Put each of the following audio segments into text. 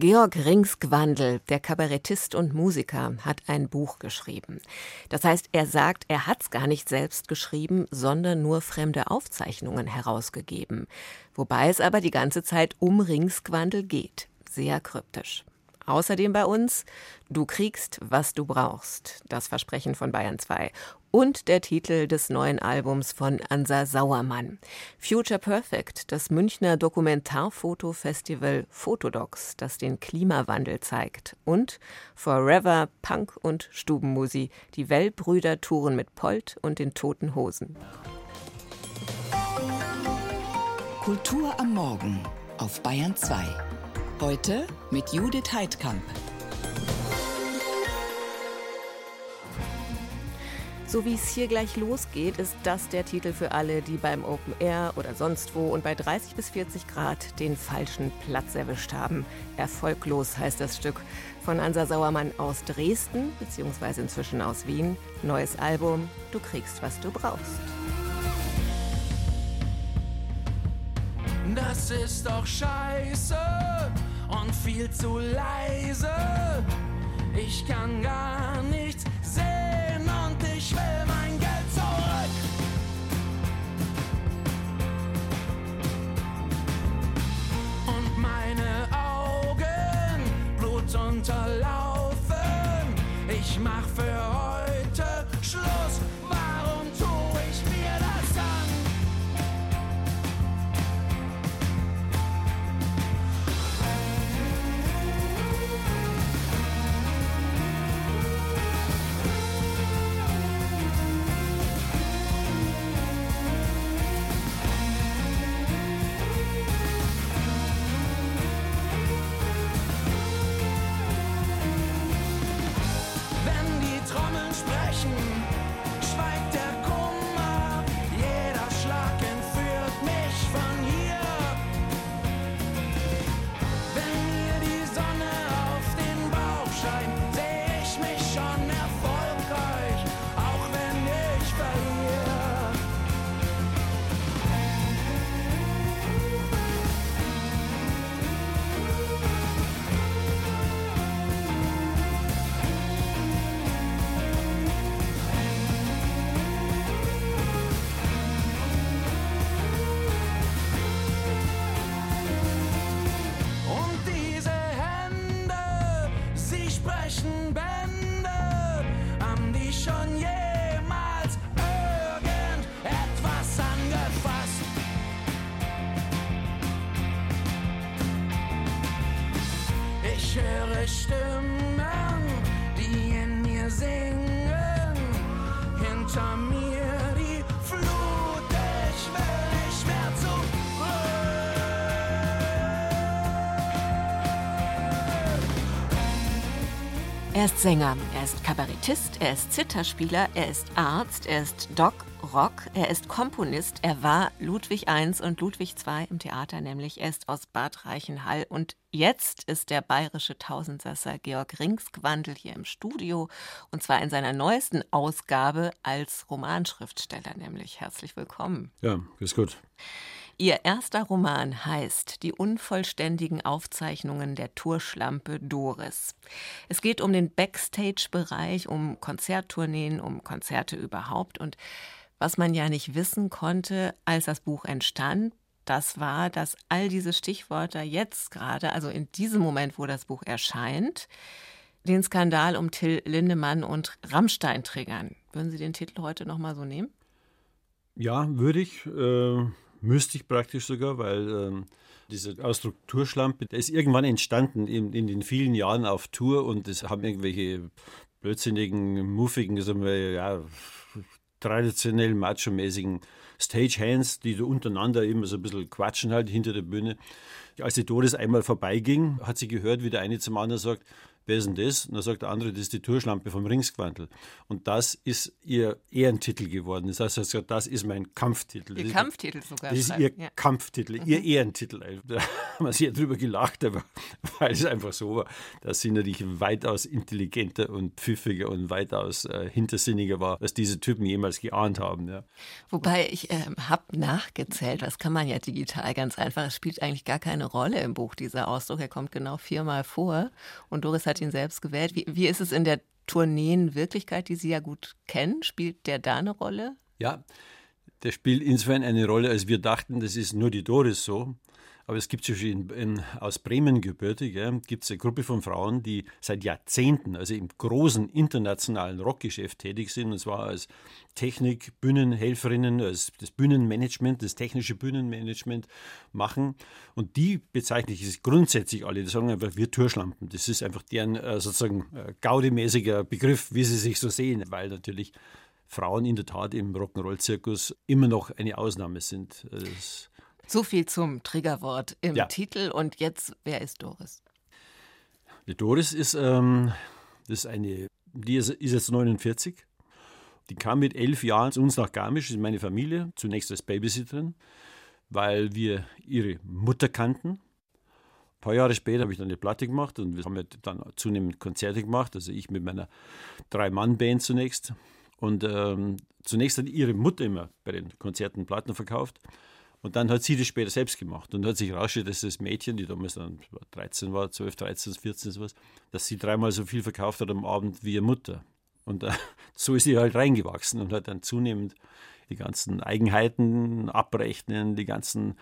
Georg Ringsgwandl, der Kabarettist und Musiker, hat ein Buch geschrieben. Das heißt, er sagt, er hat's gar nicht selbst geschrieben, sondern nur fremde Aufzeichnungen herausgegeben. Wobei es aber die ganze Zeit um Ringsgwandl geht. Sehr kryptisch. Außerdem bei uns Du kriegst, was du brauchst. Das Versprechen von Bayern 2 und der Titel des neuen Albums von Ansa Sauermann. Future Perfect, das Münchner Dokumentarfotofestival Fotodocs, das den Klimawandel zeigt. Und Forever Punk und Stubenmusi, die Wellbrüder touren mit Polt und den Toten Hosen. Kultur am Morgen auf Bayern 2. Heute mit Judith Heidkamp. So wie es hier gleich losgeht, ist das der Titel für alle, die beim Open Air oder sonst wo und bei 30 bis 40 Grad den falschen Platz erwischt haben. Erfolglos heißt das Stück von Ansa Sauermann aus Dresden, beziehungsweise inzwischen aus Wien. Neues Album, du kriegst, was du brauchst. Das ist doch scheiße und viel zu leise. Ich kann gar nichts ich will mein Geld zurück. Und meine Augen blutunterlaufen. Ich mach für heute Schluss. Er ist Sänger, er ist Kabarettist, er ist Zitterspieler, er ist Arzt, er ist Doc Rock, er ist Komponist, er war Ludwig I und Ludwig II im Theater, nämlich er ist aus Bad Reichenhall und jetzt ist der bayerische Tausendsasser Georg Ringsgwandl hier im Studio und zwar in seiner neuesten Ausgabe als Romanschriftsteller, nämlich herzlich willkommen. Ja, ist gut. Ihr erster Roman heißt Die unvollständigen Aufzeichnungen der Tourschlampe Doris. Es geht um den Backstage-Bereich, um Konzerttourneen, um Konzerte überhaupt. Und was man ja nicht wissen konnte, als das Buch entstand, das war, dass all diese Stichworte jetzt gerade, also in diesem Moment, wo das Buch erscheint, den Skandal um Till Lindemann und Rammstein triggern. Würden Sie den Titel heute nochmal so nehmen? Ja, würde ich, äh, müsste ich praktisch sogar, weil ähm, dieser Ausdruck Tourschlampe, der ist irgendwann entstanden in, in den vielen Jahren auf Tour und das haben irgendwelche blödsinnigen, muffigen, sagen wir, ja, traditionell macho-mäßigen Stagehands, die so untereinander immer so ein bisschen quatschen halt hinter der Bühne. Als die Doris einmal vorbeiging, hat sie gehört, wie der eine zum anderen sagt, wer ist denn das? Und dann sagt der andere, das ist die Tourschlampe vom Ringsquantel. Und das ist ihr Ehrentitel geworden. Das heißt, also, das ist mein Kampftitel. Ihr das Kampftitel ist, sogar. Das ist ihr ja. Kampftitel, mhm. ihr Ehrentitel. Da haben wir sehr drüber gelacht, aber weil es einfach so war, dass sie natürlich weitaus intelligenter und pfiffiger und weitaus äh, hintersinniger war, als diese Typen jemals geahnt haben. Ja. Wobei ich äh, habe nachgezählt, das kann man ja digital ganz einfach. Es spielt eigentlich gar keine Rolle im Buch, dieser Ausdruck. Er kommt genau viermal vor und Doris hat ihn selbst gewählt. Wie, wie ist es in der Tourneenwirklichkeit, die Sie ja gut kennen? Spielt der da eine Rolle? Ja, der spielt insofern eine Rolle, als wir dachten, das ist nur die Doris so. Aber es gibt zum Beispiel in, in, aus Bremen gebürtig, gibt es eine Gruppe von Frauen, die seit Jahrzehnten, also im großen internationalen Rockgeschäft tätig sind, und zwar als Technik, Bühnenhelferinnen, als das Bühnenmanagement, das technische Bühnenmanagement machen. Und die bezeichne ich grundsätzlich alle, die sagen einfach, wir Türschlampen. Das ist einfach deren äh, sozusagen äh, gaudemäßiger Begriff, wie sie sich so sehen, weil natürlich Frauen in der Tat im Rock'n'Roll-Zirkus immer noch eine Ausnahme sind. Das so viel zum Triggerwort im ja. Titel. Und jetzt, wer ist Doris? Die Doris ist, ähm, ist eine, die ist, ist jetzt 49. Die kam mit elf Jahren zu uns nach Garmisch, in meine Familie, zunächst als Babysitterin, weil wir ihre Mutter kannten. Ein paar Jahre später habe ich dann eine Platte gemacht und wir haben dann zunehmend Konzerte gemacht, also ich mit meiner Drei-Mann-Band zunächst. Und ähm, zunächst hat ihre Mutter immer bei den Konzerten Platten verkauft. Und dann hat sie das später selbst gemacht und hat sich herausgestellt, dass das Mädchen, die damals dann 13 war, 12, 13, 14, sowas, dass sie dreimal so viel verkauft hat am Abend wie ihre Mutter. Und äh, so ist sie halt reingewachsen und hat dann zunehmend die ganzen Eigenheiten abrechnen, die ganzen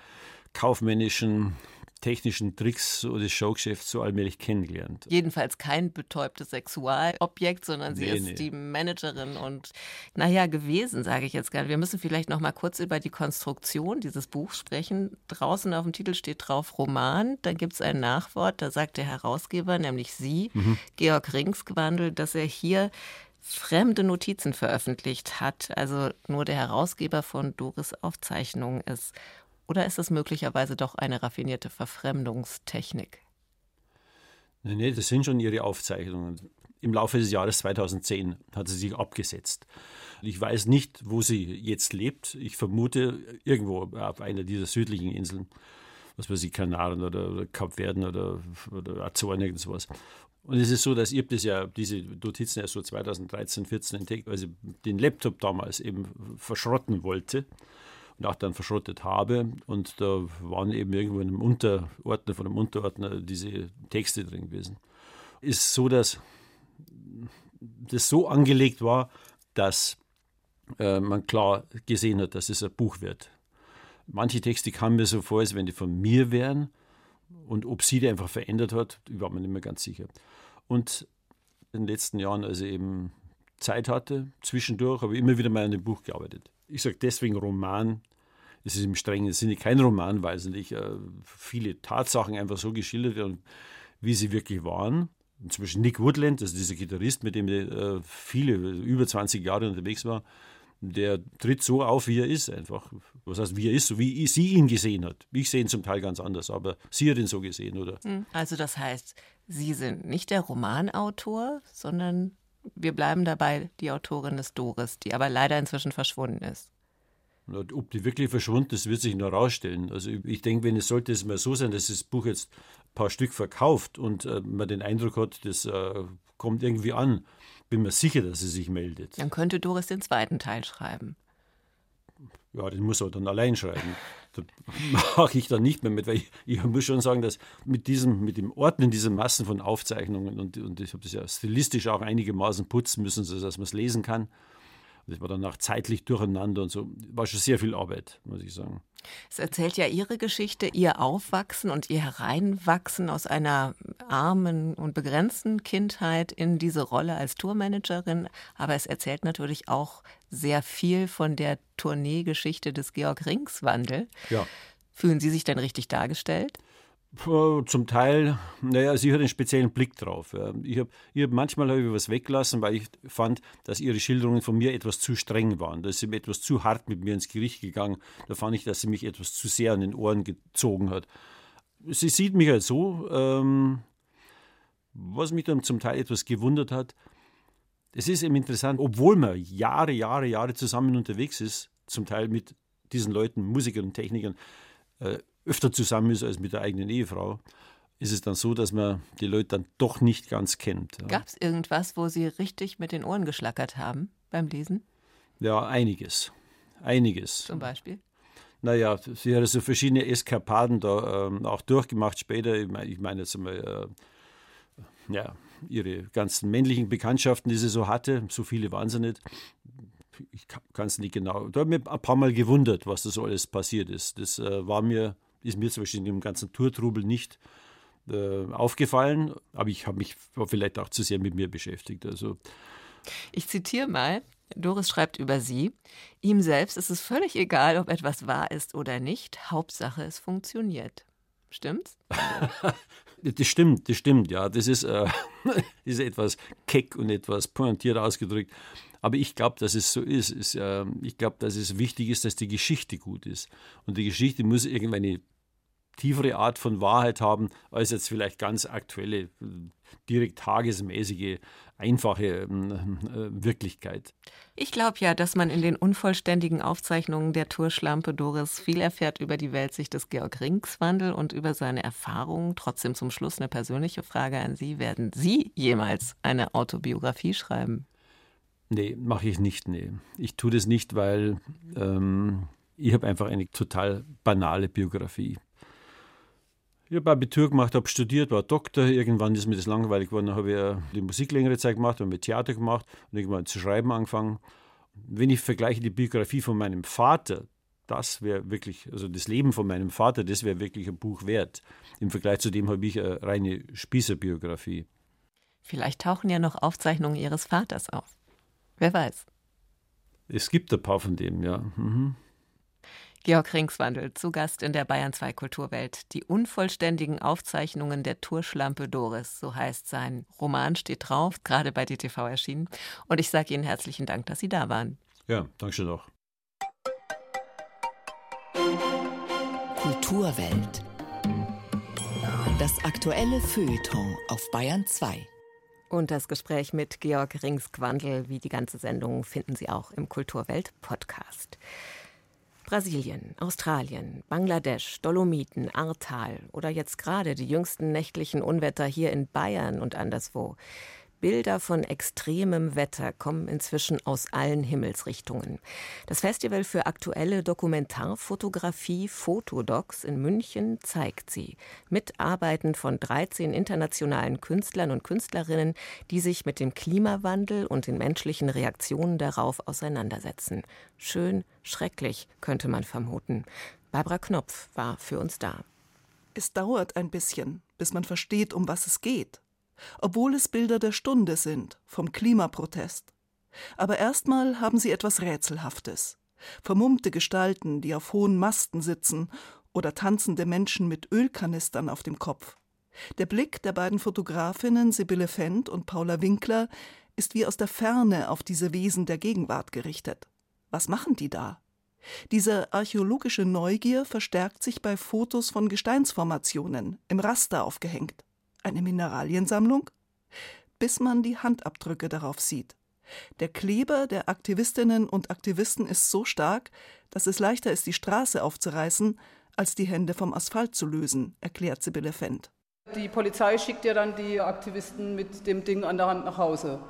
kaufmännischen technischen Tricks des Showgeschäfts so allmählich kennengelernt. Jedenfalls kein betäubtes Sexualobjekt, sondern sie nee, ist nee. die Managerin und naja, gewesen, sage ich jetzt gerne. Wir müssen vielleicht noch mal kurz über die Konstruktion dieses Buchs sprechen. Draußen auf dem Titel steht drauf Roman, dann gibt es ein Nachwort, da sagt der Herausgeber, nämlich Sie, mhm. Georg Ringsgewandel, dass er hier fremde Notizen veröffentlicht hat, also nur der Herausgeber von Doris Aufzeichnungen ist. Oder ist es möglicherweise doch eine raffinierte Verfremdungstechnik? Nein, nee, das sind schon ihre Aufzeichnungen. Im Laufe des Jahres 2010 hat sie sich abgesetzt. Ich weiß nicht, wo sie jetzt lebt. Ich vermute irgendwo auf einer dieser südlichen Inseln, was weiß ich, Kanaren oder, oder Kapverden oder, oder Azoren, irgendwas. Und es ist so, dass ich das ja, diese Notizen erst so 2013, 2014 entdeckt, weil ich den Laptop damals eben verschrotten wollte und auch dann verschrottet habe. Und da waren eben irgendwo in einem Unterordner von einem Unterordner diese Texte drin gewesen. Ist so, dass das so angelegt war, dass äh, man klar gesehen hat, dass es ein Buch wird. Manche Texte kamen mir so vor, als wenn die von mir wären. Und ob sie die einfach verändert hat, war mir nicht mehr ganz sicher. Und in den letzten Jahren, als ich eben Zeit hatte, zwischendurch, habe ich immer wieder mal an dem Buch gearbeitet. Ich sage deswegen Roman, es ist im strengen Sinne kein Roman, weil es natürlich äh, viele Tatsachen einfach so geschildert werden, wie sie wirklich waren. Beispiel Nick Woodland, das ist dieser Gitarrist, mit dem er äh, viele, über 20 Jahre unterwegs war, der tritt so auf, wie er ist einfach. Was heißt, wie er ist, so wie sie ihn gesehen hat. Ich sehe ihn zum Teil ganz anders, aber sie hat ihn so gesehen, oder? Hm. Also das heißt, Sie sind nicht der Romanautor, sondern wir bleiben dabei die Autorin des Doris, die aber leider inzwischen verschwunden ist. Ob die wirklich verschwunden ist, wird sich noch herausstellen. Also ich denke, wenn es sollte es mal so sein, dass das Buch jetzt ein paar Stück verkauft und äh, man den Eindruck hat, das äh, kommt irgendwie an, bin mir sicher, dass sie sich meldet. Dann könnte Doris den zweiten Teil schreiben. Ja, den muss er dann allein schreiben. Da mache ich dann nicht mehr mit, weil ich, ich, muss schon sagen, dass mit diesem, mit dem Ordnen dieser Massen von Aufzeichnungen und, und ich habe das ja stilistisch auch einigermaßen putzen müssen, sodass man es lesen kann das war dann auch zeitlich durcheinander und so. War schon sehr viel Arbeit, muss ich sagen. Es erzählt ja Ihre Geschichte, Ihr Aufwachsen und Ihr Hereinwachsen aus einer armen und begrenzten Kindheit in diese Rolle als Tourmanagerin. Aber es erzählt natürlich auch sehr viel von der Tourneegeschichte des Georg Ringswandel. Ja. Fühlen Sie sich denn richtig dargestellt? Zum Teil, naja, sie hat einen speziellen Blick drauf. Ich hab, ich hab, manchmal habe ich was weggelassen, weil ich fand, dass ihre Schilderungen von mir etwas zu streng waren. Da ist sie etwas zu hart mit mir ins Gericht gegangen. Da fand ich, dass sie mich etwas zu sehr an den Ohren gezogen hat. Sie sieht mich halt so, ähm, was mich dann zum Teil etwas gewundert hat, es ist eben interessant, obwohl man Jahre, Jahre, Jahre zusammen unterwegs ist, zum Teil mit diesen Leuten, Musikern und Technikern, äh, öfter zusammen ist als mit der eigenen Ehefrau, ist es dann so, dass man die Leute dann doch nicht ganz kennt. Ja. Gab es irgendwas, wo Sie richtig mit den Ohren geschlackert haben beim Lesen? Ja, einiges. Einiges. Zum Beispiel? Naja, sie hat so verschiedene Eskapaden da ähm, auch durchgemacht später. Ich meine, ich mein jetzt einmal, äh, ja, ihre ganzen männlichen Bekanntschaften, die sie so hatte, so viele waren sie nicht. Ich kann es nicht genau. Da habe ich mich ein paar Mal gewundert, was da so alles passiert ist. Das äh, war mir, ist mir zum Beispiel in dem ganzen Tourtrubel nicht äh, aufgefallen, aber ich habe mich vielleicht auch zu sehr mit mir beschäftigt. Also ich zitiere mal. Doris schreibt über sie, ihm selbst ist es völlig egal, ob etwas wahr ist oder nicht, Hauptsache es funktioniert. Stimmt's? das stimmt, das stimmt, ja. Das ist, äh, ist etwas keck und etwas pointiert ausgedrückt. Aber ich glaube, dass es so ist. ist äh, ich glaube, dass es wichtig ist, dass die Geschichte gut ist. Und die Geschichte muss irgendeine tiefere Art von Wahrheit haben, als jetzt vielleicht ganz aktuelle, direkt tagesmäßige, einfache ähm, äh, Wirklichkeit. Ich glaube ja, dass man in den unvollständigen Aufzeichnungen der Tourschlampe Doris viel erfährt über die Weltsicht des Georg Ringswandel und über seine Erfahrungen. Trotzdem zum Schluss eine persönliche Frage an Sie. Werden Sie jemals eine Autobiografie schreiben? Nee, mache ich nicht. Nee. Ich tue das nicht, weil ähm, ich habe einfach eine total banale Biografie. Ich habe Abitur gemacht, habe studiert, war Doktor. Irgendwann ist mir das langweilig geworden. Dann habe ich die Musik längere Zeit gemacht, habe Theater gemacht und irgendwann zu schreiben angefangen. Wenn ich vergleiche die Biografie von meinem Vater, das wäre wirklich, also das Leben von meinem Vater, das wäre wirklich ein Buch wert. Im Vergleich zu dem habe ich eine reine Spießerbiografie. Vielleicht tauchen ja noch Aufzeichnungen Ihres Vaters auf. Wer weiß. Es gibt ein paar von dem, ja. Mhm. Georg Ringswandel, zu Gast in der Bayern 2 Kulturwelt. Die unvollständigen Aufzeichnungen der Tourschlampe Doris, so heißt sein Roman, steht drauf, gerade bei DTV erschienen. Und ich sage Ihnen herzlichen Dank, dass Sie da waren. Ja, danke schön auch. Kulturwelt. Das aktuelle Feuilleton auf Bayern 2. Und das Gespräch mit Georg Ringsquandel, wie die ganze Sendung, finden Sie auch im Kulturwelt Podcast. Brasilien, Australien, Bangladesch, Dolomiten, Ahrtal oder jetzt gerade die jüngsten nächtlichen Unwetter hier in Bayern und anderswo. Bilder von extremem Wetter kommen inzwischen aus allen Himmelsrichtungen. Das Festival für aktuelle Dokumentarfotografie Fotodocs in München zeigt sie. Mit Arbeiten von 13 internationalen Künstlern und Künstlerinnen, die sich mit dem Klimawandel und den menschlichen Reaktionen darauf auseinandersetzen. Schön, schrecklich, könnte man vermuten. Barbara Knopf war für uns da. Es dauert ein bisschen, bis man versteht, um was es geht obwohl es Bilder der Stunde sind, vom Klimaprotest. Aber erstmal haben sie etwas Rätselhaftes. Vermummte Gestalten, die auf hohen Masten sitzen, oder tanzende Menschen mit Ölkanistern auf dem Kopf. Der Blick der beiden Fotografinnen Sibylle Fendt und Paula Winkler ist wie aus der Ferne auf diese Wesen der Gegenwart gerichtet. Was machen die da? Diese archäologische Neugier verstärkt sich bei Fotos von Gesteinsformationen, im Raster aufgehängt. Eine Mineraliensammlung? Bis man die Handabdrücke darauf sieht. Der Kleber der Aktivistinnen und Aktivisten ist so stark, dass es leichter ist, die Straße aufzureißen, als die Hände vom Asphalt zu lösen, erklärt Sibylle Fendt. Die Polizei schickt ja dann die Aktivisten mit dem Ding an der Hand nach Hause.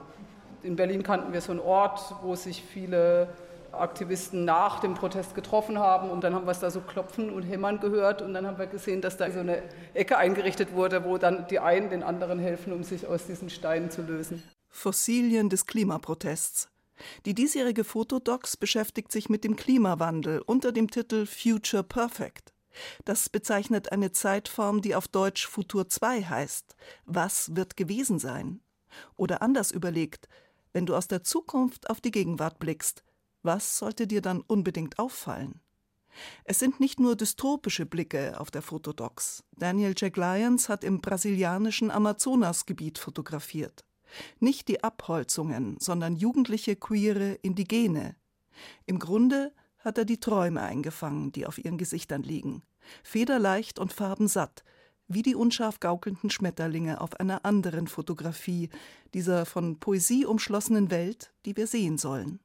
In Berlin kannten wir so einen Ort, wo sich viele Aktivisten nach dem Protest getroffen haben und dann haben wir es da so klopfen und hämmern gehört und dann haben wir gesehen, dass da so eine Ecke eingerichtet wurde, wo dann die einen den anderen helfen, um sich aus diesen Steinen zu lösen. Fossilien des Klimaprotests. Die diesjährige Fotodocs beschäftigt sich mit dem Klimawandel unter dem Titel Future Perfect. Das bezeichnet eine Zeitform, die auf Deutsch Futur 2 heißt. Was wird gewesen sein? Oder anders überlegt, wenn du aus der Zukunft auf die Gegenwart blickst, was sollte dir dann unbedingt auffallen? Es sind nicht nur dystopische Blicke auf der Fotodocs. Daniel Jack Lyons hat im brasilianischen Amazonasgebiet fotografiert. Nicht die Abholzungen, sondern jugendliche queere Indigene. Im Grunde hat er die Träume eingefangen, die auf ihren Gesichtern liegen. Federleicht und farbensatt, wie die unscharf gaukelnden Schmetterlinge auf einer anderen Fotografie dieser von Poesie umschlossenen Welt, die wir sehen sollen.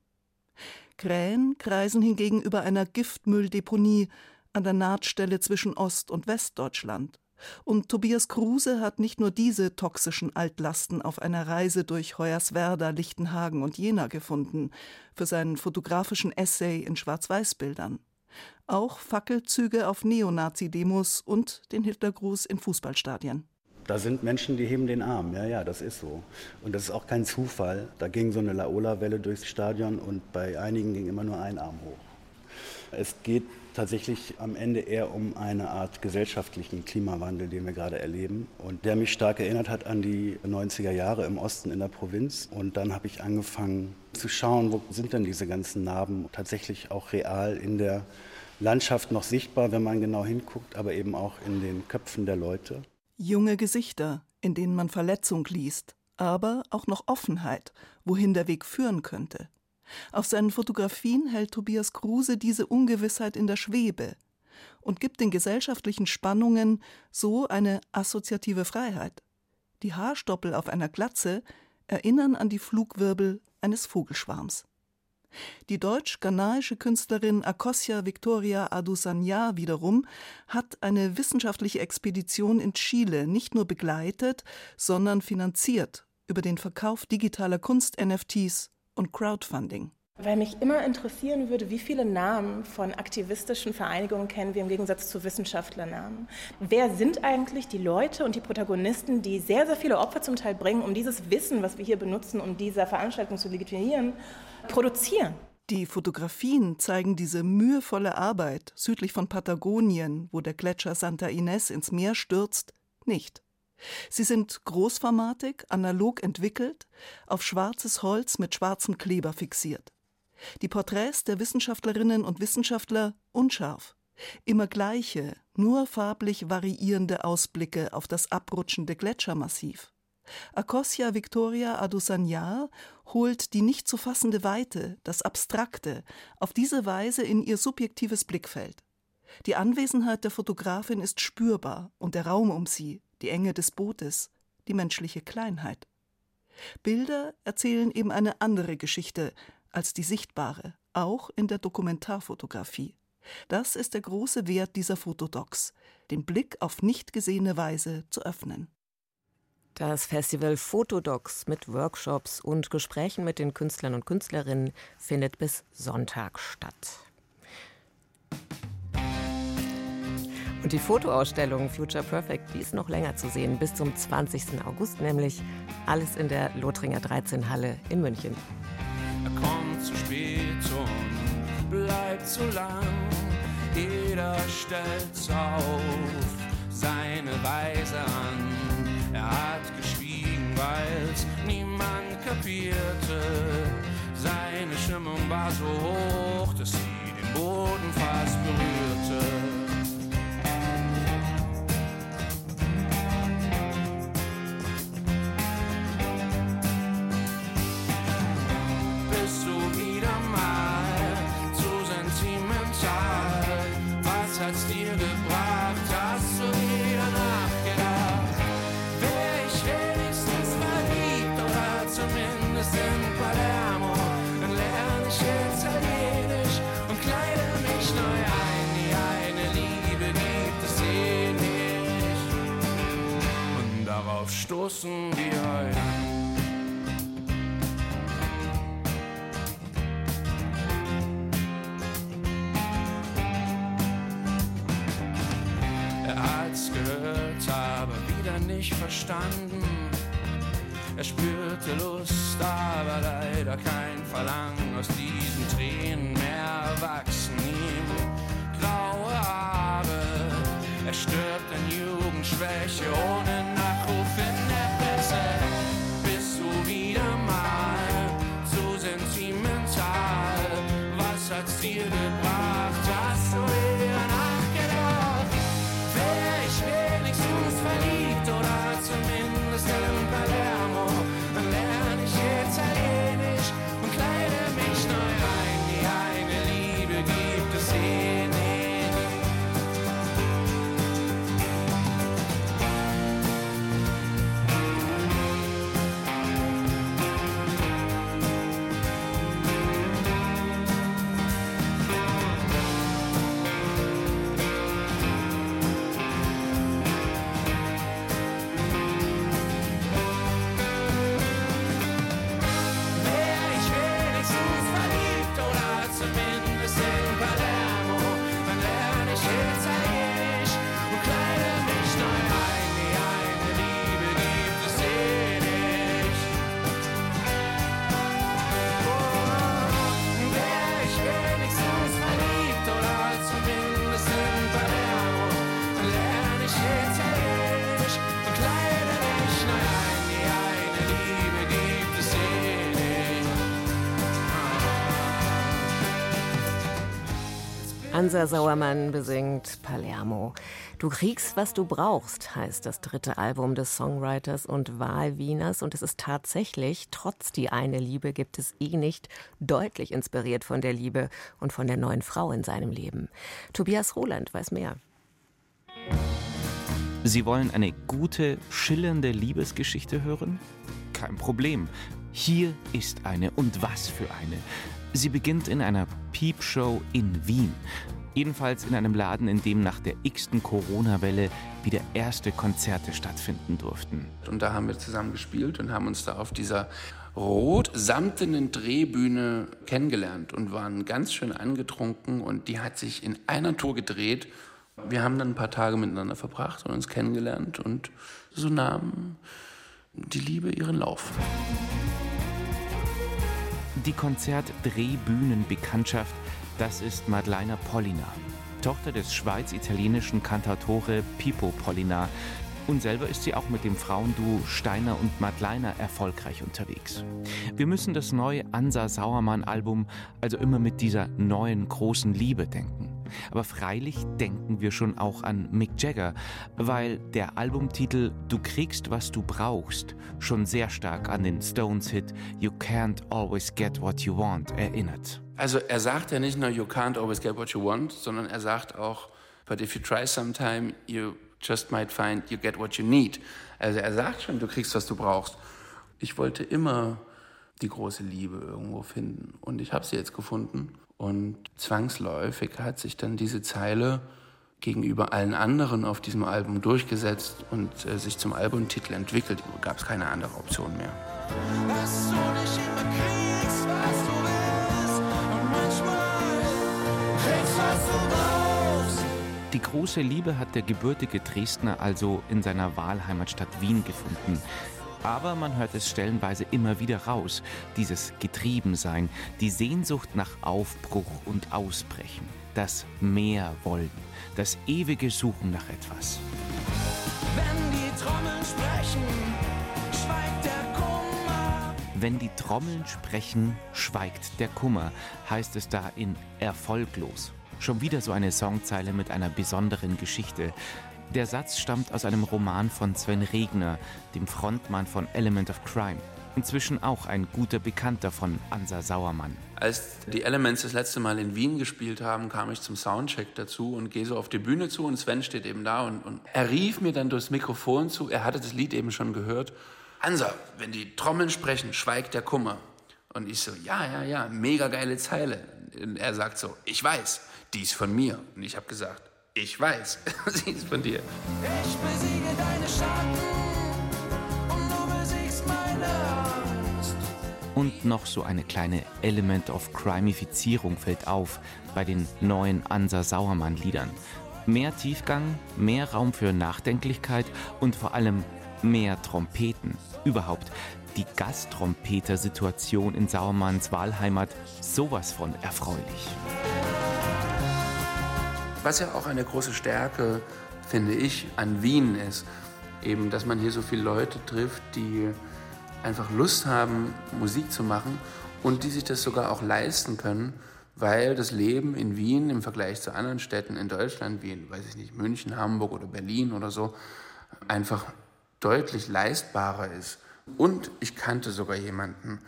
Krähen kreisen hingegen über einer Giftmülldeponie an der Nahtstelle zwischen Ost- und Westdeutschland. Und Tobias Kruse hat nicht nur diese toxischen Altlasten auf einer Reise durch Hoyerswerda, Lichtenhagen und Jena gefunden, für seinen fotografischen Essay in Schwarz-Weiß-Bildern. Auch Fackelzüge auf Neonazi-Demos und den Hitlergruß in Fußballstadien. Da sind Menschen, die heben den Arm. Ja, ja, das ist so. Und das ist auch kein Zufall. Da ging so eine Laola-Welle durchs Stadion und bei einigen ging immer nur ein Arm hoch. Es geht tatsächlich am Ende eher um eine Art gesellschaftlichen Klimawandel, den wir gerade erleben und der mich stark erinnert hat an die 90er Jahre im Osten in der Provinz. Und dann habe ich angefangen zu schauen, wo sind denn diese ganzen Narben tatsächlich auch real in der Landschaft noch sichtbar, wenn man genau hinguckt, aber eben auch in den Köpfen der Leute. Junge Gesichter, in denen man Verletzung liest, aber auch noch Offenheit, wohin der Weg führen könnte. Auf seinen Fotografien hält Tobias Kruse diese Ungewissheit in der Schwebe und gibt den gesellschaftlichen Spannungen so eine assoziative Freiheit. Die Haarstoppel auf einer Glatze erinnern an die Flugwirbel eines Vogelschwarms. Die deutsch-ghanaische Künstlerin Akosia Victoria Adusanya wiederum hat eine wissenschaftliche Expedition in Chile nicht nur begleitet, sondern finanziert über den Verkauf digitaler Kunst-NFTs und Crowdfunding. Weil mich immer interessieren würde, wie viele Namen von aktivistischen Vereinigungen kennen wir im Gegensatz zu Wissenschaftlernamen. Wer sind eigentlich die Leute und die Protagonisten, die sehr, sehr viele Opfer zum Teil bringen, um dieses Wissen, was wir hier benutzen, um diese Veranstaltung zu legitimieren, produzieren? Die Fotografien zeigen diese mühevolle Arbeit südlich von Patagonien, wo der Gletscher Santa Ines ins Meer stürzt, nicht. Sie sind großformatig, analog entwickelt, auf schwarzes Holz mit schwarzem Kleber fixiert. Die Porträts der Wissenschaftlerinnen und Wissenschaftler unscharf, immer gleiche, nur farblich variierende Ausblicke auf das abrutschende Gletschermassiv. Akosia Victoria Adusanyar holt die nicht zu fassende Weite, das Abstrakte, auf diese Weise in ihr subjektives Blickfeld. Die Anwesenheit der Fotografin ist spürbar und der Raum um sie, die Enge des Bootes, die menschliche Kleinheit. Bilder erzählen eben eine andere Geschichte als die sichtbare, auch in der Dokumentarfotografie. Das ist der große Wert dieser Fotodocs, den Blick auf nicht gesehene Weise zu öffnen. Das Festival Fotodocs mit Workshops und Gesprächen mit den Künstlern und Künstlerinnen findet bis Sonntag statt. Und die Fotoausstellung Future Perfect, die ist noch länger zu sehen, bis zum 20. August, nämlich alles in der Lothringer 13 Halle in München. Er kommt zu spät und bleibt zu lang. Jeder stellt's auf seine Weise an. Er hat geschwiegen, weil's niemand kapierte. Seine Stimmung war so hoch, dass sie den Boden fast berührte. Hat's gehört, aber wieder nicht verstanden. Er spürte Lust, aber leider kein Verlangen. Aus diesen Tränen mehr wachsen ihm graue Haare. Er stirbt an Jugendschwäche ohne Nachruf in der Presse. Bist du wieder mal so sentimental? Was hat's dir gebracht? Hast du Hansa Sauermann besingt Palermo. Du kriegst, was du brauchst, heißt das dritte Album des Songwriters und Wahlwieners. Und es ist tatsächlich, trotz die eine Liebe gibt es eh nicht, deutlich inspiriert von der Liebe und von der neuen Frau in seinem Leben. Tobias Roland weiß mehr. Sie wollen eine gute, schillernde Liebesgeschichte hören? Kein Problem. Hier ist eine und was für eine. Sie beginnt in einer Peepshow in Wien. Jedenfalls in einem Laden, in dem nach der x-ten Corona-Welle wieder erste Konzerte stattfinden durften. Und da haben wir zusammen gespielt und haben uns da auf dieser rot-samtenen Drehbühne kennengelernt und waren ganz schön angetrunken und die hat sich in einer Tour gedreht. Wir haben dann ein paar Tage miteinander verbracht und uns kennengelernt und so nahm die Liebe ihren Lauf. Die Konzert-Drehbühnen-Bekanntschaft, das ist Madleiner Pollina, Tochter des schweiz-italienischen Kantautore Pippo Pollina. Und selber ist sie auch mit dem Frauenduo Steiner und Madleiner erfolgreich unterwegs. Wir müssen das neue Ansa Sauermann-Album also immer mit dieser neuen großen Liebe denken. Aber freilich denken wir schon auch an Mick Jagger, weil der Albumtitel Du kriegst, was du brauchst schon sehr stark an den Stones-Hit You Can't Always Get What You Want erinnert. Also er sagt ja nicht nur You can't always get what you want, sondern er sagt auch But if you try sometime, you just might find you get what you need. Also er sagt schon, du kriegst, was du brauchst. Ich wollte immer die große Liebe irgendwo finden und ich habe sie jetzt gefunden. Und zwangsläufig hat sich dann diese Zeile gegenüber allen anderen auf diesem Album durchgesetzt und äh, sich zum Albumtitel entwickelt. Gab es keine andere Option mehr. Dass du nicht immer kriegst, was du willst und manchmal kriegst, was du brauchst. Die große Liebe hat der gebürtige Dresdner also in seiner Wahlheimatstadt Wien gefunden. Aber man hört es stellenweise immer wieder raus, dieses Getriebensein, die Sehnsucht nach Aufbruch und Ausbrechen, das Mehr wollen, das ewige Suchen nach etwas. Wenn die Trommeln sprechen, schweigt der Kummer. Wenn die Trommeln sprechen, schweigt der Kummer, heißt es da in Erfolglos. Schon wieder so eine Songzeile mit einer besonderen Geschichte. Der Satz stammt aus einem Roman von Sven Regner, dem Frontmann von Element of Crime. Inzwischen auch ein guter Bekannter von Ansa Sauermann. Als die Elements das letzte Mal in Wien gespielt haben, kam ich zum Soundcheck dazu und gehe so auf die Bühne zu und Sven steht eben da und, und er rief mir dann durchs Mikrofon zu, er hatte das Lied eben schon gehört. Ansa, wenn die Trommeln sprechen, schweigt der Kummer. Und ich so, ja, ja, ja, mega geile Zeile. Und er sagt so, ich weiß, die ist von mir. Und ich habe gesagt, ich weiß, sie ist von dir. Ich besiege deine Schatten und du besiegst meine Angst. Und noch so eine kleine Element of Crimifizierung fällt auf bei den neuen Ansa Sauermann Liedern. Mehr Tiefgang, mehr Raum für Nachdenklichkeit und vor allem mehr Trompeten. Überhaupt die Gasttrompeter-Situation in Sauermanns Wahlheimat sowas von erfreulich. Was ja auch eine große Stärke, finde ich, an Wien ist, eben, dass man hier so viele Leute trifft, die einfach Lust haben, Musik zu machen und die sich das sogar auch leisten können, weil das Leben in Wien im Vergleich zu anderen Städten in Deutschland, wie in, weiß ich nicht, München, Hamburg oder Berlin oder so, einfach deutlich leistbarer ist. Und ich kannte sogar jemanden,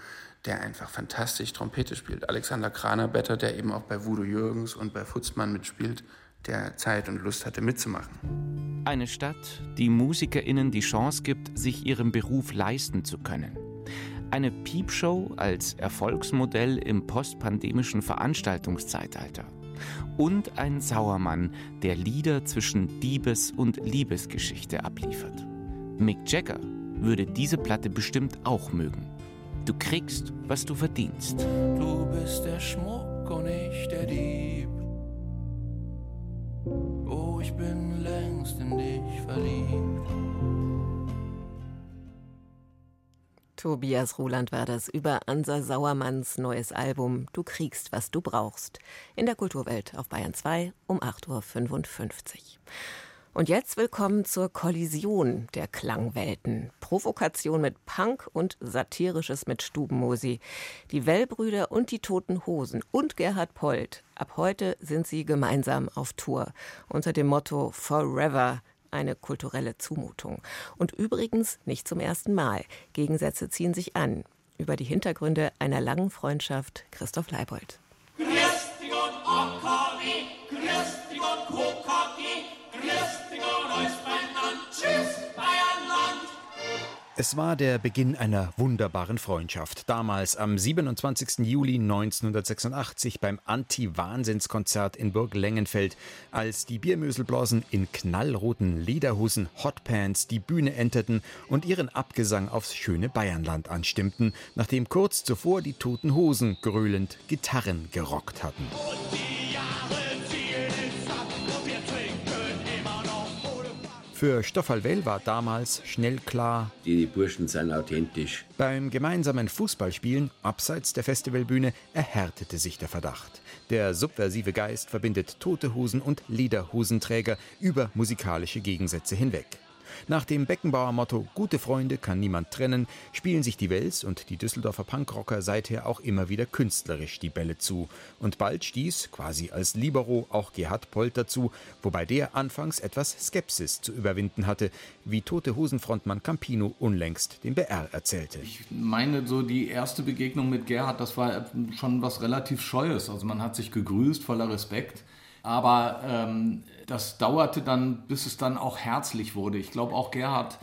der einfach fantastisch Trompete spielt. Alexander Kranerbetter, der eben auch bei Voodoo Jürgens und bei Futzmann mitspielt, der Zeit und Lust hatte mitzumachen. Eine Stadt, die Musikerinnen die Chance gibt, sich ihren Beruf leisten zu können. Eine Piepshow als Erfolgsmodell im postpandemischen Veranstaltungszeitalter. Und ein Sauermann, der Lieder zwischen Diebes- und Liebesgeschichte abliefert. Mick Jagger würde diese Platte bestimmt auch mögen. Du kriegst, was du verdienst. Du bist der Schmuck und ich der Dieb. Ich bin längst in dich verliebt. Tobias Roland war das über Ansa Sauermanns neues Album Du kriegst, was du brauchst. In der Kulturwelt auf Bayern 2 um 8.55 Uhr. Und jetzt willkommen zur Kollision der Klangwelten. Provokation mit Punk und Satirisches mit Stubenmusi. Die Wellbrüder und die Toten Hosen und Gerhard Polt. Ab heute sind sie gemeinsam auf Tour. Unter dem Motto Forever eine kulturelle Zumutung. Und übrigens nicht zum ersten Mal. Gegensätze ziehen sich an. Über die Hintergründe einer langen Freundschaft Christoph Leibold. Grüß dich Es war der Beginn einer wunderbaren Freundschaft. Damals am 27. Juli 1986 beim Anti-Wahnsinnskonzert in Burg Lengenfeld, als die Biermöselblasen in knallroten Lederhosen Hotpants die Bühne enterten und ihren Abgesang aufs schöne Bayernland anstimmten, nachdem kurz zuvor die Toten Hosen gröhlend Gitarren gerockt hatten. Für Stoffalwell war damals schnell klar, die Burschen sind authentisch. Beim gemeinsamen Fußballspielen abseits der Festivalbühne erhärtete sich der Verdacht. Der subversive Geist verbindet tote Hosen und Lederhosenträger über musikalische Gegensätze hinweg. Nach dem Beckenbauer Motto Gute Freunde kann niemand trennen, spielen sich die Wels und die Düsseldorfer Punkrocker seither auch immer wieder künstlerisch die Bälle zu. Und bald stieß, quasi als Libero, auch Gerhard Polt dazu, wobei der anfangs etwas Skepsis zu überwinden hatte, wie Tote Hosenfrontmann Campino unlängst dem BR erzählte. Ich meine, so die erste Begegnung mit Gerhard, das war schon was relativ Scheues. Also man hat sich gegrüßt, voller Respekt. Aber ähm, das dauerte dann, bis es dann auch herzlich wurde. Ich glaube, auch Gerhard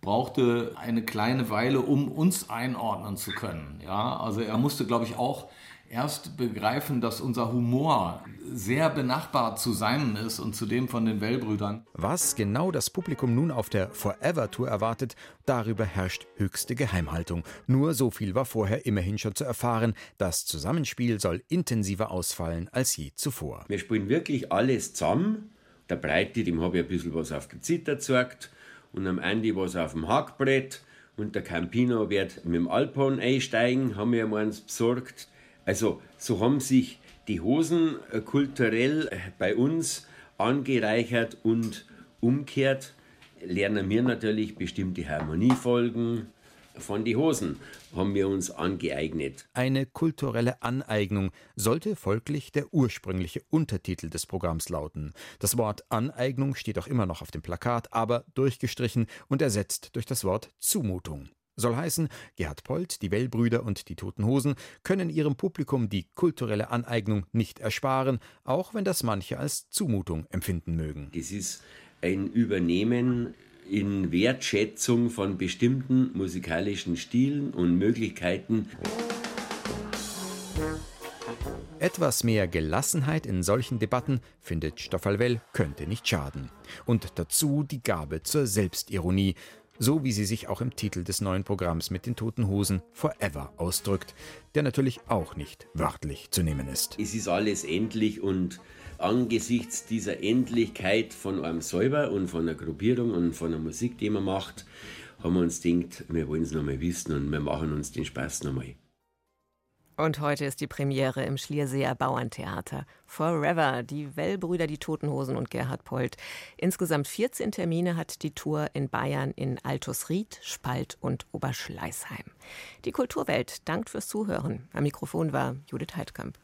brauchte eine kleine Weile, um uns einordnen zu können. Ja, also er musste, glaube ich, auch erst begreifen, dass unser Humor sehr benachbart zu seinem ist und zu dem von den Wellbrüdern. Was genau das Publikum nun auf der Forever Tour erwartet, darüber herrscht höchste Geheimhaltung. Nur so viel war vorher immerhin schon zu erfahren, das Zusammenspiel soll intensiver ausfallen als je zuvor. Wir spielen wirklich alles zusammen. Der Breite, dem habe ich ein bisschen was auf der Zither gezeigt und am Ende was auf dem Hackbrett. Und der Campino wird mit dem Alphorn einsteigen, haben wir eins besorgt. Also so haben sich die Hosen äh, kulturell bei uns angereichert und umkehrt. Lernen wir natürlich bestimmte Harmoniefolgen von die Hosen haben wir uns angeeignet. Eine kulturelle Aneignung sollte folglich der ursprüngliche Untertitel des Programms lauten. Das Wort Aneignung steht auch immer noch auf dem Plakat, aber durchgestrichen und ersetzt durch das Wort Zumutung. Soll heißen, Gerhard Polt, die Wellbrüder und die Toten Hosen können ihrem Publikum die kulturelle Aneignung nicht ersparen, auch wenn das manche als Zumutung empfinden mögen. Das ist ein Übernehmen in Wertschätzung von bestimmten musikalischen Stilen und Möglichkeiten. Etwas mehr Gelassenheit in solchen Debatten, findet Stoffalwell, könnte nicht schaden. Und dazu die Gabe zur Selbstironie, so wie sie sich auch im Titel des neuen Programms mit den Toten Hosen Forever ausdrückt, der natürlich auch nicht wörtlich zu nehmen ist. Es ist alles endlich und angesichts dieser Endlichkeit von einem selber und von der Gruppierung und von der Musik, die man macht, haben wir uns gedacht, wir wollen es nochmal wissen und wir machen uns den Spaß nochmal. Und heute ist die Premiere im Schlierseer Bauerntheater. Forever, die Wellbrüder, die Totenhosen und Gerhard Polt. Insgesamt 14 Termine hat die Tour in Bayern in Altusried, Spalt und Oberschleißheim. Die Kulturwelt dankt fürs Zuhören. Am Mikrofon war Judith Heidkamp.